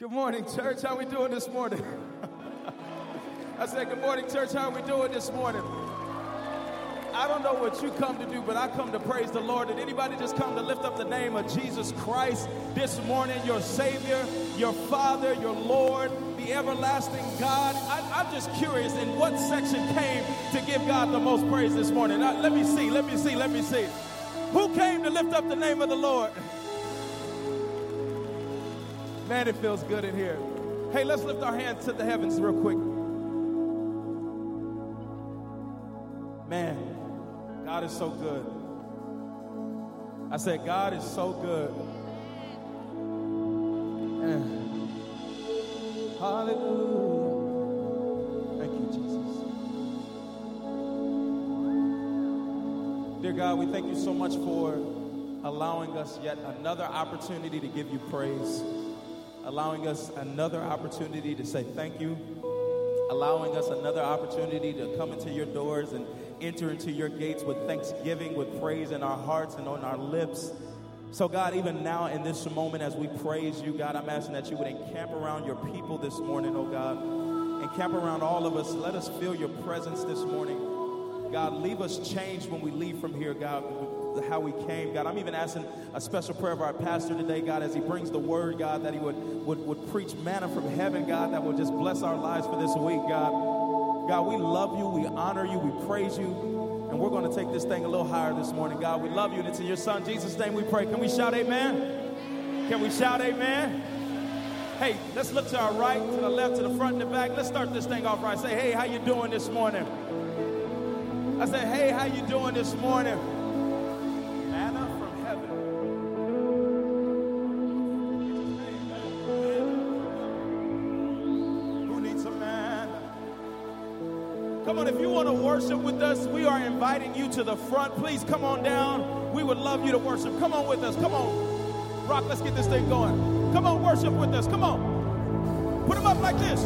Good morning, church. How we doing this morning? I said, Good morning, church. How we doing this morning? I don't know what you come to do, but I come to praise the Lord. Did anybody just come to lift up the name of Jesus Christ this morning? Your Savior, your Father, your Lord, the everlasting God. I, am just curious in what section came to give God the most praise this morning. Let me see, let me see, let me see. Who came to lift up the name of the Lord? Man, it feels good in here. Hey, let's lift our hands to the heavens real quick. Man, God is so good. I said, God is so good. Hallelujah. Thank you, Jesus. Dear God, we thank you so much for allowing us yet another opportunity to give you praise allowing us another opportunity to say thank you, allowing us another opportunity to come into your doors and enter into your gates with thanksgiving, with praise in our hearts and on our lips. So, God, even now in this moment as we praise you, God, I'm asking that you would encamp around your people this morning, oh God. Encamp around all of us. Let us feel your presence this morning. God, leave us changed when we leave from here, God how we came, God. I'm even asking a special prayer of our pastor today, God, as he brings the word, God, that he would, would, would preach manna from heaven, God, that will just bless our lives for this week, God. God, we love you, we honor you, we praise you, and we're going to take this thing a little higher this morning, God. We love you, and it's in your son Jesus' name we pray. Can we shout amen? Can we shout amen? Hey, let's look to our right, to the left, to the front, and the back. Let's start this thing off right. Say, hey, how you doing this morning? I said, hey, how you doing this morning? Worship with us, we are inviting you to the front. Please come on down. We would love you to worship. Come on with us. Come on. Rock, let's get this thing going. Come on, worship with us. Come on. Put them up like this.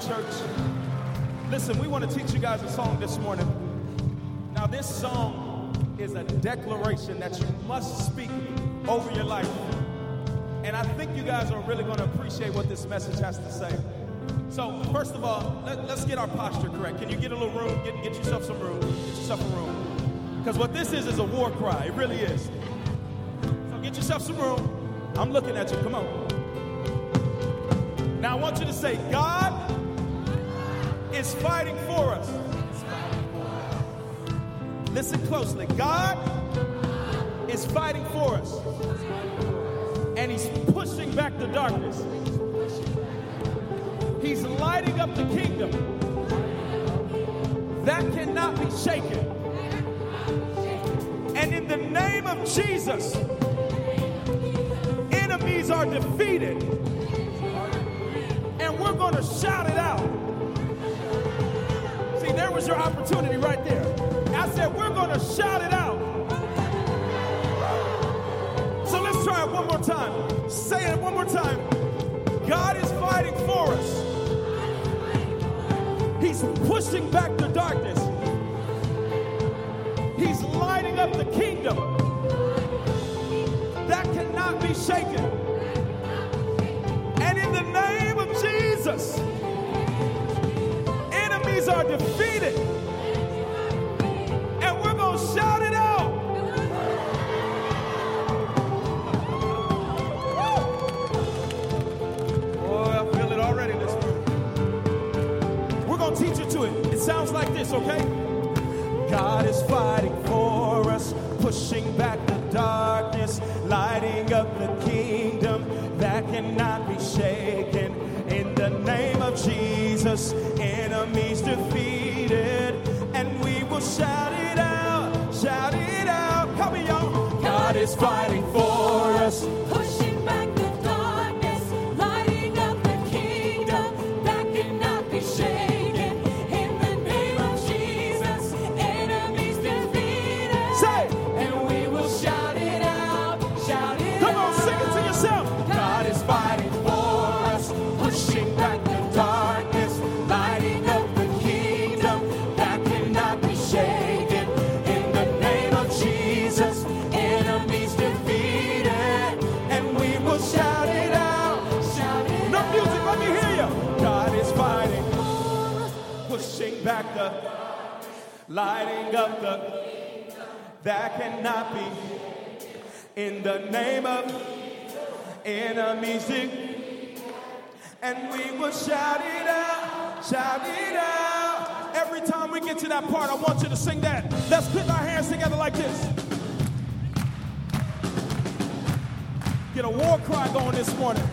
Church. Listen, we want to teach you guys a song this morning. Now, this song is a declaration that you must speak over your life. And I think you guys are really going to appreciate what this message has to say. So, first of all, let, us get our posture correct. Can you get a little room? Get, get yourself some room. Get yourself a room. Because what this is is a war cry. It really is. So, get yourself some room. I'm looking at you. Come on. Now, I want you to say, God is fighting for us. Listen closely. God is fighting for us. And He's pushing back the darkness. He's lighting up the kingdom that cannot be shaken. And in the name of Jesus, enemies are defeated. And we're going to shout it out. Was your opportunity right there. I said, we're going to shout it out. So let's try it one more time. Say it one more time. God is fighting for us. He's pushing back the darkness. He's lighting up the kingdom that cannot be shaken. Are defeated. And we're going to shout it out. Boy, I feel it already this morning. We're going to teach you to it. It sounds like this, okay? God is fighting for us, pushing back the darkness, lighting up the kingdom that cannot be shaken. In the name of Jesus, defeated, shout it out, shout it out. Come on, y'all. God is fighting for us. Lighting up the, that cannot be. In the name of enemies, and we will shout it out, shout it out. Every time we get to that part, I want you to sing that. Let's put our hands together like this. Get a war cry going this morning.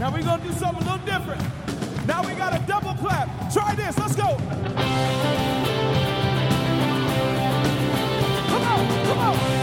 Now we're gonna do something a little different. Now we got a double clap. Try this, let's go. Come on, come on.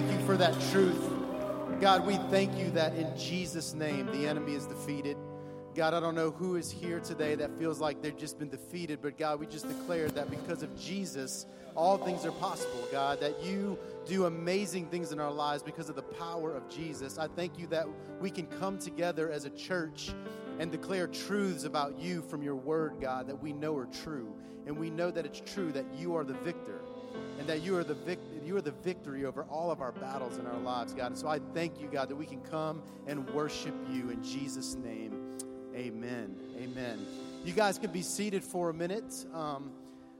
Thank you for that truth. God, we thank you that in Jesus' name the enemy is defeated. God, I don't know who is here today that feels like they've just been defeated, but God, we just declare that because of Jesus, all things are possible, God, that you do amazing things in our lives because of the power of Jesus. I thank you that we can come together as a church and declare truths about you from your word, God, that we know are true. And we know that it's true that you are the victor and that you are the you are the victory over all of our battles in our lives, God. And so I thank you, God, that we can come and worship you in Jesus' name. Amen. Amen. You guys can be seated for a minute. Um,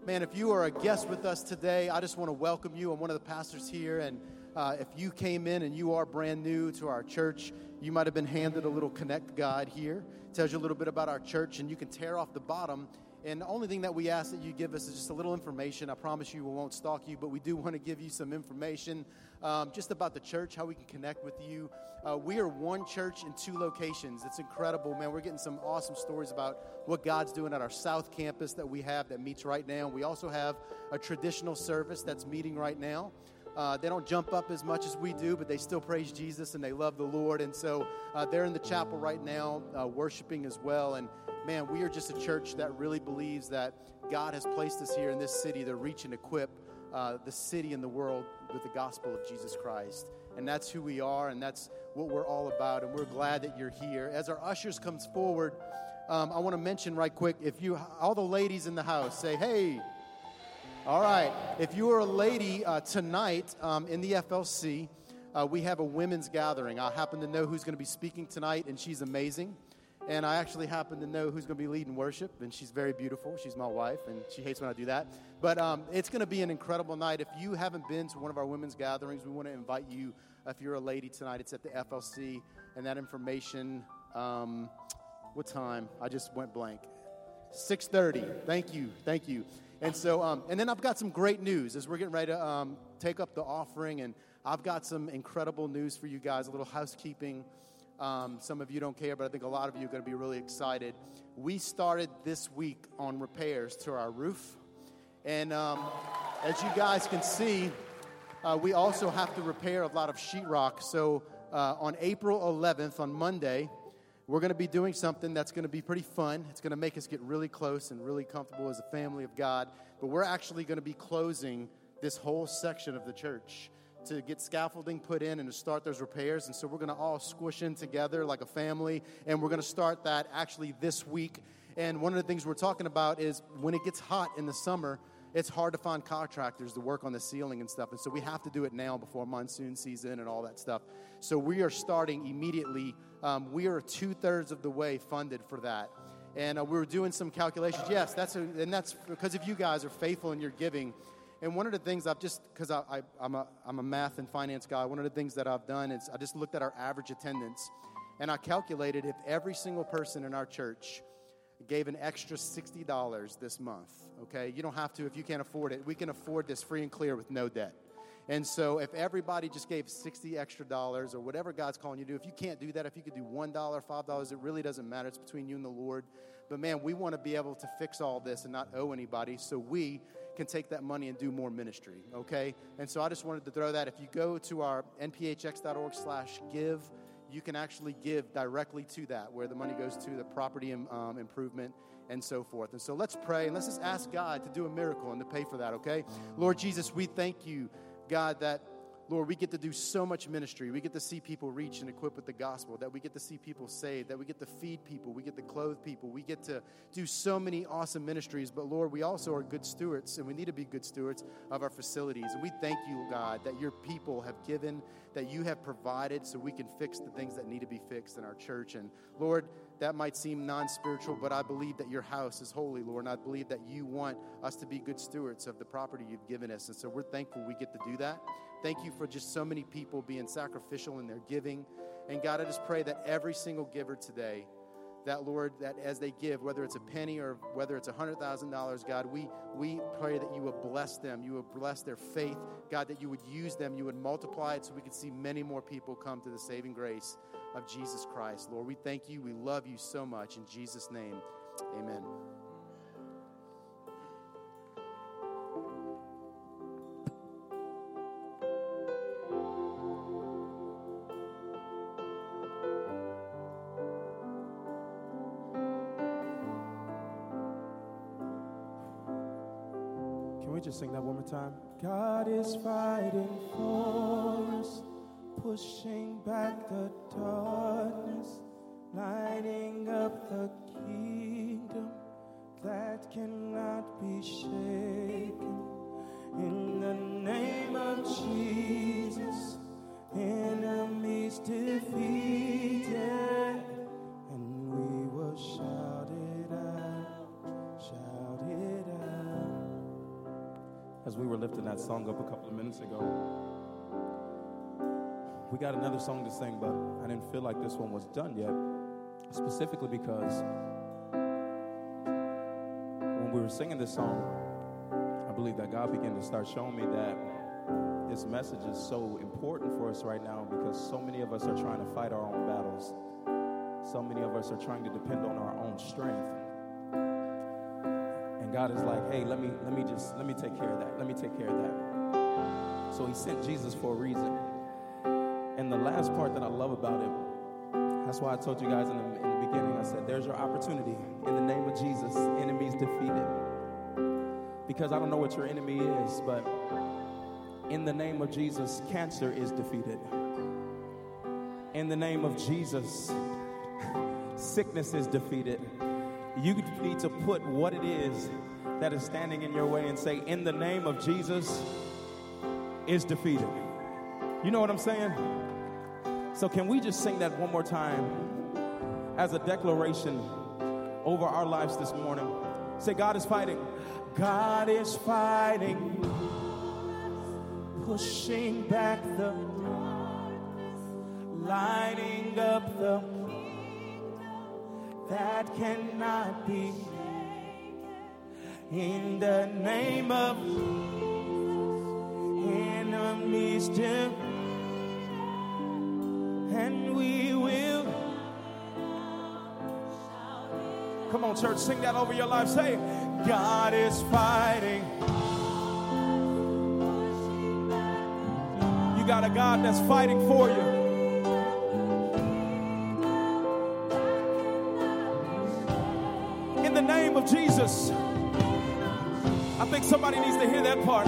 man, if you are a guest with us today, I just want to welcome you. I'm one of the pastors here, and uh, if you came in and you are brand new to our church, you might have been handed a little connect guide here. It tells you a little bit about our church, and you can tear off the bottom. And the only thing that we ask that you give us is just a little information. I promise you we won't stalk you, but we do want to give you some information um, just about the church, how we can connect with you. Uh, we are one church in two locations. It's incredible, man. We're getting some awesome stories about what God's doing at our South Campus that we have that meets right now. We also have a traditional service that's meeting right now. Uh, they don't jump up as much as we do, but they still praise Jesus and they love the Lord. And so uh, they're in the chapel right now, uh, worshiping as well. And man, we are just a church that really believes that God has placed us here in this city to reach and equip uh, the city and the world with the gospel of Jesus Christ. And that's who we are, and that's what we're all about. And we're glad that you're here. As our ushers comes forward, um, I want to mention right quick if you, all the ladies in the house, say, hey. All right. If you are a lady uh, tonight um, in the FLC, uh, we have a women's gathering. I happen to know who's going to be speaking tonight, and she's amazing. And I actually happen to know who's going to be leading worship, and she's very beautiful. She's my wife, and she hates when I do that. But um, it's going to be an incredible night. If you haven't been to one of our women's gatherings, we want to invite you. If you're a lady tonight, it's at the FLC, and that information. Um, what time? I just went blank. 6:30. Thank you, thank you. And so, um, and then I've got some great news as we're getting ready to um, take up the offering, and I've got some incredible news for you guys. A little housekeeping. Um, some of you don't care, but I think a lot of you are going to be really excited. We started this week on repairs to our roof, and um, as you guys can see, uh, we also have to repair a lot of sheetrock. So uh, on April 11th, on Monday, we're going to be doing something that's going to be pretty fun. It's going to make us get really close and really comfortable as a family of God. But we're actually going to be closing this whole section of the church to get scaffolding put in and to start those repairs. And so we're going to all squish in together like a family. And we're going to start that actually this week. And one of the things we're talking about is when it gets hot in the summer, it's hard to find contractors to work on the ceiling and stuff. And so we have to do it now before monsoon season and all that stuff. So we are starting immediately. Um, we are two thirds of the way funded for that. And uh, we were doing some calculations. Yes, that's a, and that's because if you guys are faithful in your giving. And one of the things I've just, because I, I'm, a, I'm a math and finance guy, one of the things that I've done is I just looked at our average attendance and I calculated if every single person in our church gave an extra $60 this month, okay? You don't have to if you can't afford it. We can afford this free and clear with no debt. And so if everybody just gave 60 extra dollars or whatever God's calling you to do, if you can't do that, if you could do $1, $5, it really doesn't matter. It's between you and the Lord. But man, we want to be able to fix all this and not owe anybody so we can take that money and do more ministry, okay? And so I just wanted to throw that. If you go to our nphx.org slash give, you can actually give directly to that, where the money goes to the property um, improvement and so forth. And so let's pray and let's just ask God to do a miracle and to pay for that, okay? Lord Jesus, we thank you, God, that. Lord, we get to do so much ministry. We get to see people reach and equip with the gospel, that we get to see people saved, that we get to feed people, we get to clothe people, we get to do so many awesome ministries. But Lord, we also are good stewards, and we need to be good stewards of our facilities. And we thank you, God, that your people have given, that you have provided so we can fix the things that need to be fixed in our church. And Lord, that might seem non spiritual, but I believe that your house is holy, Lord. And I believe that you want us to be good stewards of the property you've given us. And so we're thankful we get to do that. Thank you for just so many people being sacrificial in their giving. And God, I just pray that every single giver today, that Lord, that as they give, whether it's a penny or whether it's a hundred thousand dollars, God, we we pray that you would bless them, you would bless their faith, God, that you would use them, you would multiply it, so we could see many more people come to the saving grace of Jesus Christ. Lord, we thank you. We love you so much. In Jesus' name, amen. Sing that one more time? God is fighting for us, pushing back the darkness, lighting up the lifting that song up a couple of minutes ago, we got another song to sing, but I didn't feel like this one was done yet, specifically because when we were singing this song, I believe that God began to start showing me that this message is so important for us right now because so many of us are trying to fight our own battles. So many of us are trying to depend on our own strength. And God is like, hey, let me let me just let me take care of that. Let me take care of that. So he sent Jesus for a reason. And the last part that I love about it, that's why I told you guys in the, in the beginning, I said, there's your opportunity. In the name of Jesus, enemies defeated. Because I don't know what your enemy is, but in the name of Jesus, cancer is defeated. In the name of Jesus, sickness is defeated. You need to put what it is that is standing in your way and say, in the name of Jesus, is defeated. You know what I'm saying? So, can we just sing that one more time as a declaration over our lives this morning? Say, God is fighting. God is fighting, pushing back the darkness, lighting up the that cannot be. In the name of Jesus, enemies, dim, and we will. Come on, church, sing that over your life. Say, God is fighting. You got a God that's fighting for you. Jesus. I think somebody needs to hear that part.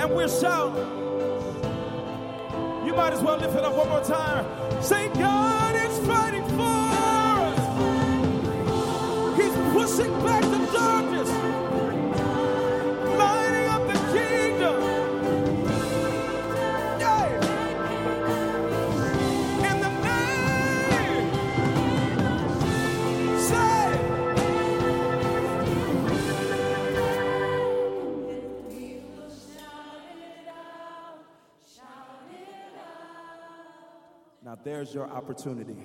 And we're shouting. You might as well lift it up one more time. Say, God is fighting for us. He's pushing back the darkness, there's your opportunity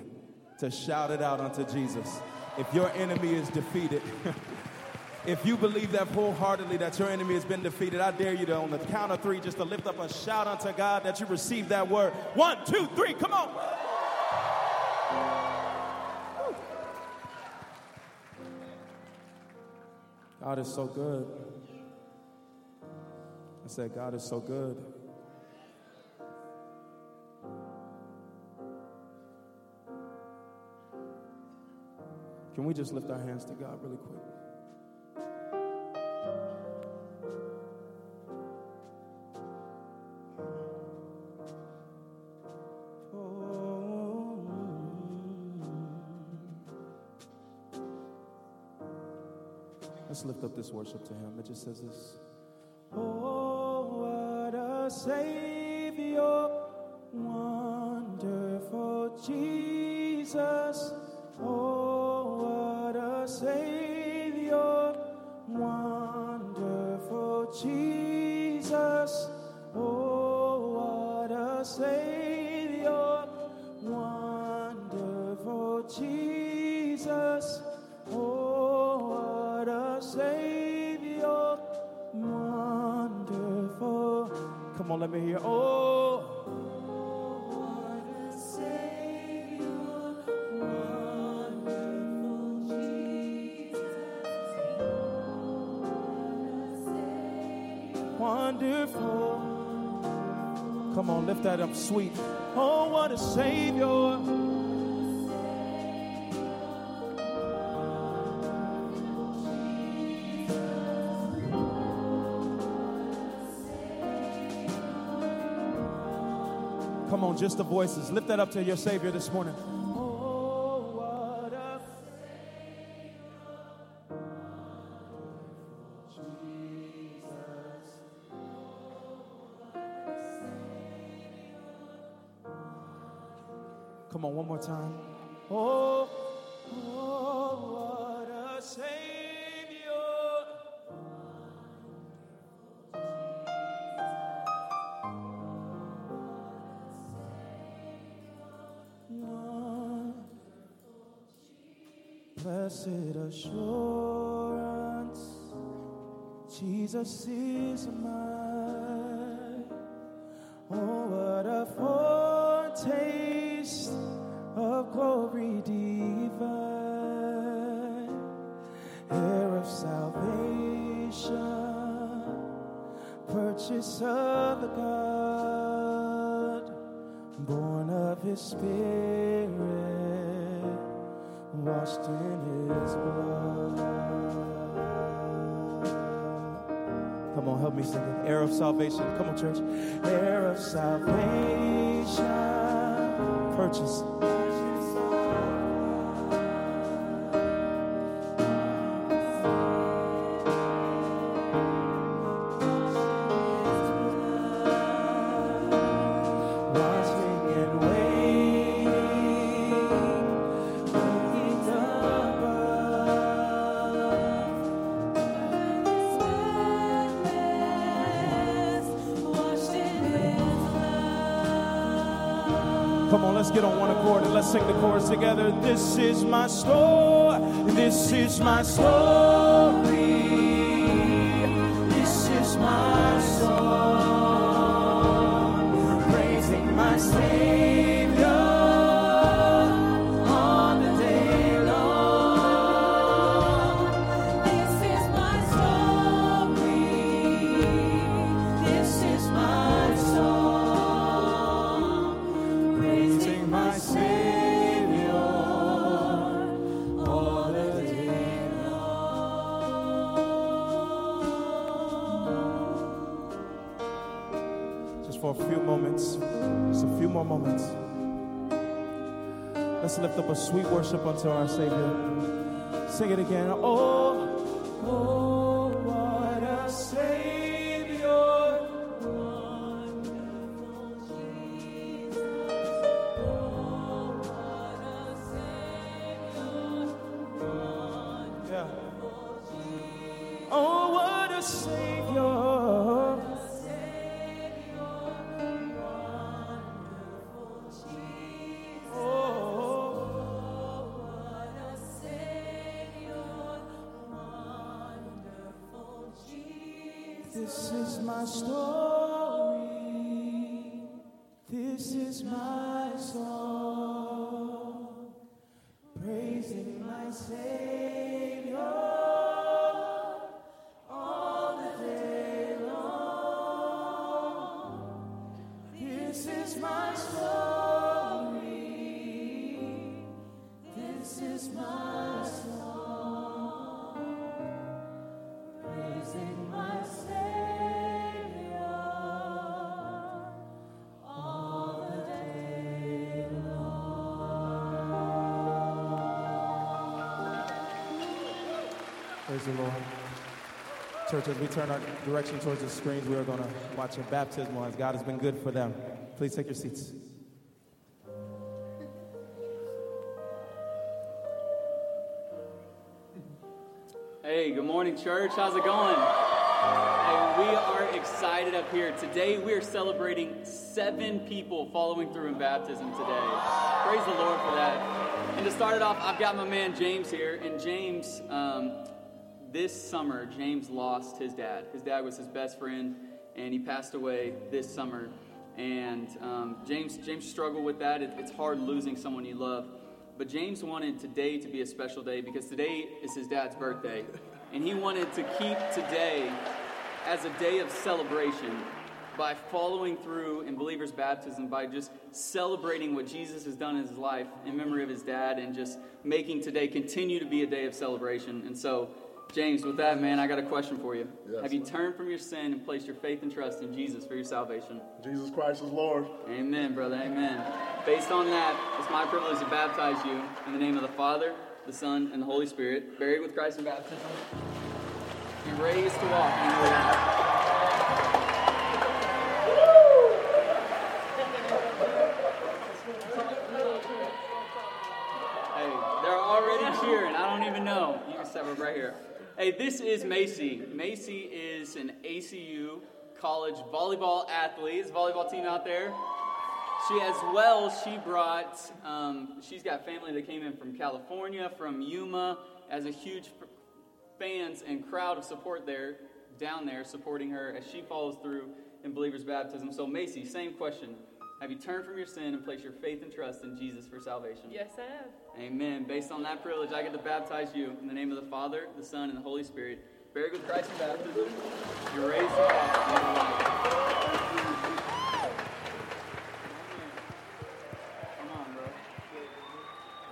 to shout it out unto Jesus. If your enemy is defeated, if you believe that wholeheartedly that your enemy has been defeated, I dare you to, on the count of three, just to lift up a shout unto God that you received that word. One, two, three, come on. God is so good. I said, God is so good. Can we just lift our hands to God really quick? Let's lift up this worship to Him. It just says this. Oh, what a Savior, wonderful. Come on, let me hear. Oh, wonderful. Come on, lift that up sweet. Oh, what a Savior. Just the voices. Lift that up to your Savior this morning. Oh. Come on, one more time. Blessed assurance, Jesus is mine. Oh, what a foretaste of glory divine, heir of salvation, purchase of the God, born of His Spirit washed in his blood. Come on, help me sing it. Heir of salvation. Come on, church. Heir of salvation. Purchase. Come on, let's get on one accord and let's sing the chorus together. This is my story. This is my story. Worship unto our Savior. Sing it again. Oh, oh, is Praise the Lord. Church, as we turn our direction towards the screens, we are going to watch a baptismal as God has been good for them. Please take your seats. Hey, good morning, church. How's it going? Hey, we are excited up here. Today, we are celebrating seven people following through in baptism today. Praise the Lord for that. And to start it off, I've got my man James here. And James, um, this summer, James lost his dad. His dad was his best friend, and he passed away this summer. And um, James, James struggled with that. It, it's hard losing someone you love. But James wanted today to be a special day because today is his dad's birthday. And he wanted to keep today as a day of celebration by following through in believers' baptism, by just celebrating what Jesus has done in his life in memory of his dad, and just making today continue to be a day of celebration. And so, James, with that, man, I got a question for you. Yes. Have you turned from your sin and placed your faith and trust in Jesus for your salvation? Jesus Christ is Lord. Amen, brother. Amen. Based on that, it's my privilege to baptize you in the name of the Father, the Son, and the Holy Spirit, buried with Christ in baptism, and raised to walk in holiness. Hey, they're already cheering. I don't even know. You can step up right here. Hey, this is Macy. Macy is an ACU college volleyball athlete. Is volleyball team out there? She, as well, she brought, um, she's got family that came in from California, from Yuma, as a huge fans and crowd of support there, down there, supporting her as she follows through in believers' baptism. So, Macy, same question. Have you turned from your sin and placed your faith and trust in Jesus for salvation? Yes, I have. Amen. Based on that privilege, I get to baptize you in the name of the Father, the Son, and the Holy Spirit. Buried with Christ in baptism, you're raised to walk in new life. Come on, bro.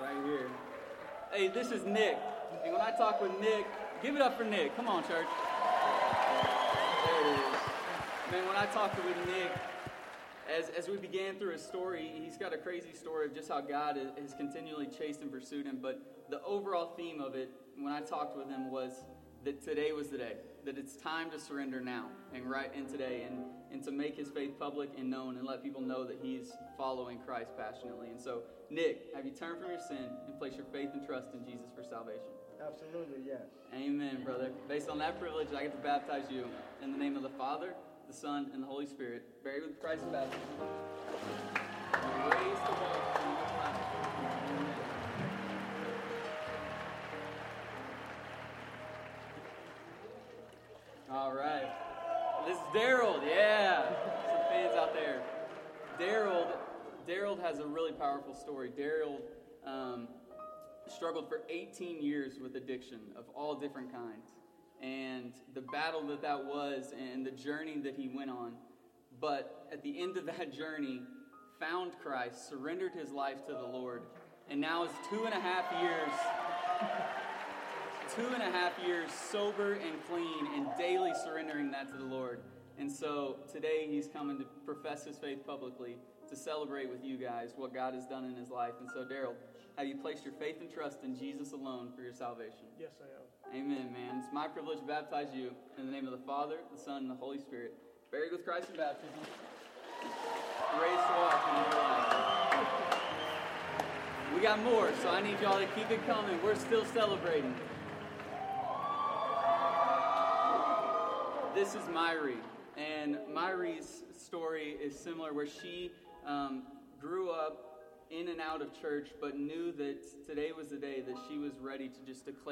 Right here. Hey, this is Nick. And when I talk with Nick, give it up for Nick. Come on, church. There it is. Man, when I talked with Nick, as, as we began through his story, he's got a crazy story of just how God has, continually chased and pursued him. But the overall theme of it, when I talked with him, was that today was the day. That it's time to surrender now and right in today and, and to make his faith public and known and let people know that he's following Christ passionately. And so, Nick, have you turned from your sin and placed your faith and trust in Jesus for salvation? Absolutely, yes. Amen, brother. Based on that privilege, I get to baptize you in the name of the Father, the Son, and the Holy Spirit, buried with Christ in baptism. Raised to walk in life. All right. This is Daryl. Yeah. Some fans out there. Daryl, Daryl has a really powerful story. Daryl um, struggled for 18 years with addiction of all different kinds. And the battle that that was and the journey that he went on. But at the end of that journey, found Christ, surrendered his life to the Lord, and now is two and a half years two and a half years sober and clean and daily surrendering that to the Lord. And so today he's coming to profess his faith publicly to celebrate with you guys what God has done in his life. And so, Daryl, have you placed your faith and trust in Jesus alone for your salvation? Yes, I am. Amen, man. It's my privilege to baptize you in the name of the Father, the Son, and the Holy Spirit. Buried with Christ in baptism, raised to walk in new life. We got more, so I need y'all to keep it coming. We're still celebrating. This is Myri, and Myri's story is similar, where she um, grew up in and out of church, but knew that today was the day that she was ready to just declare.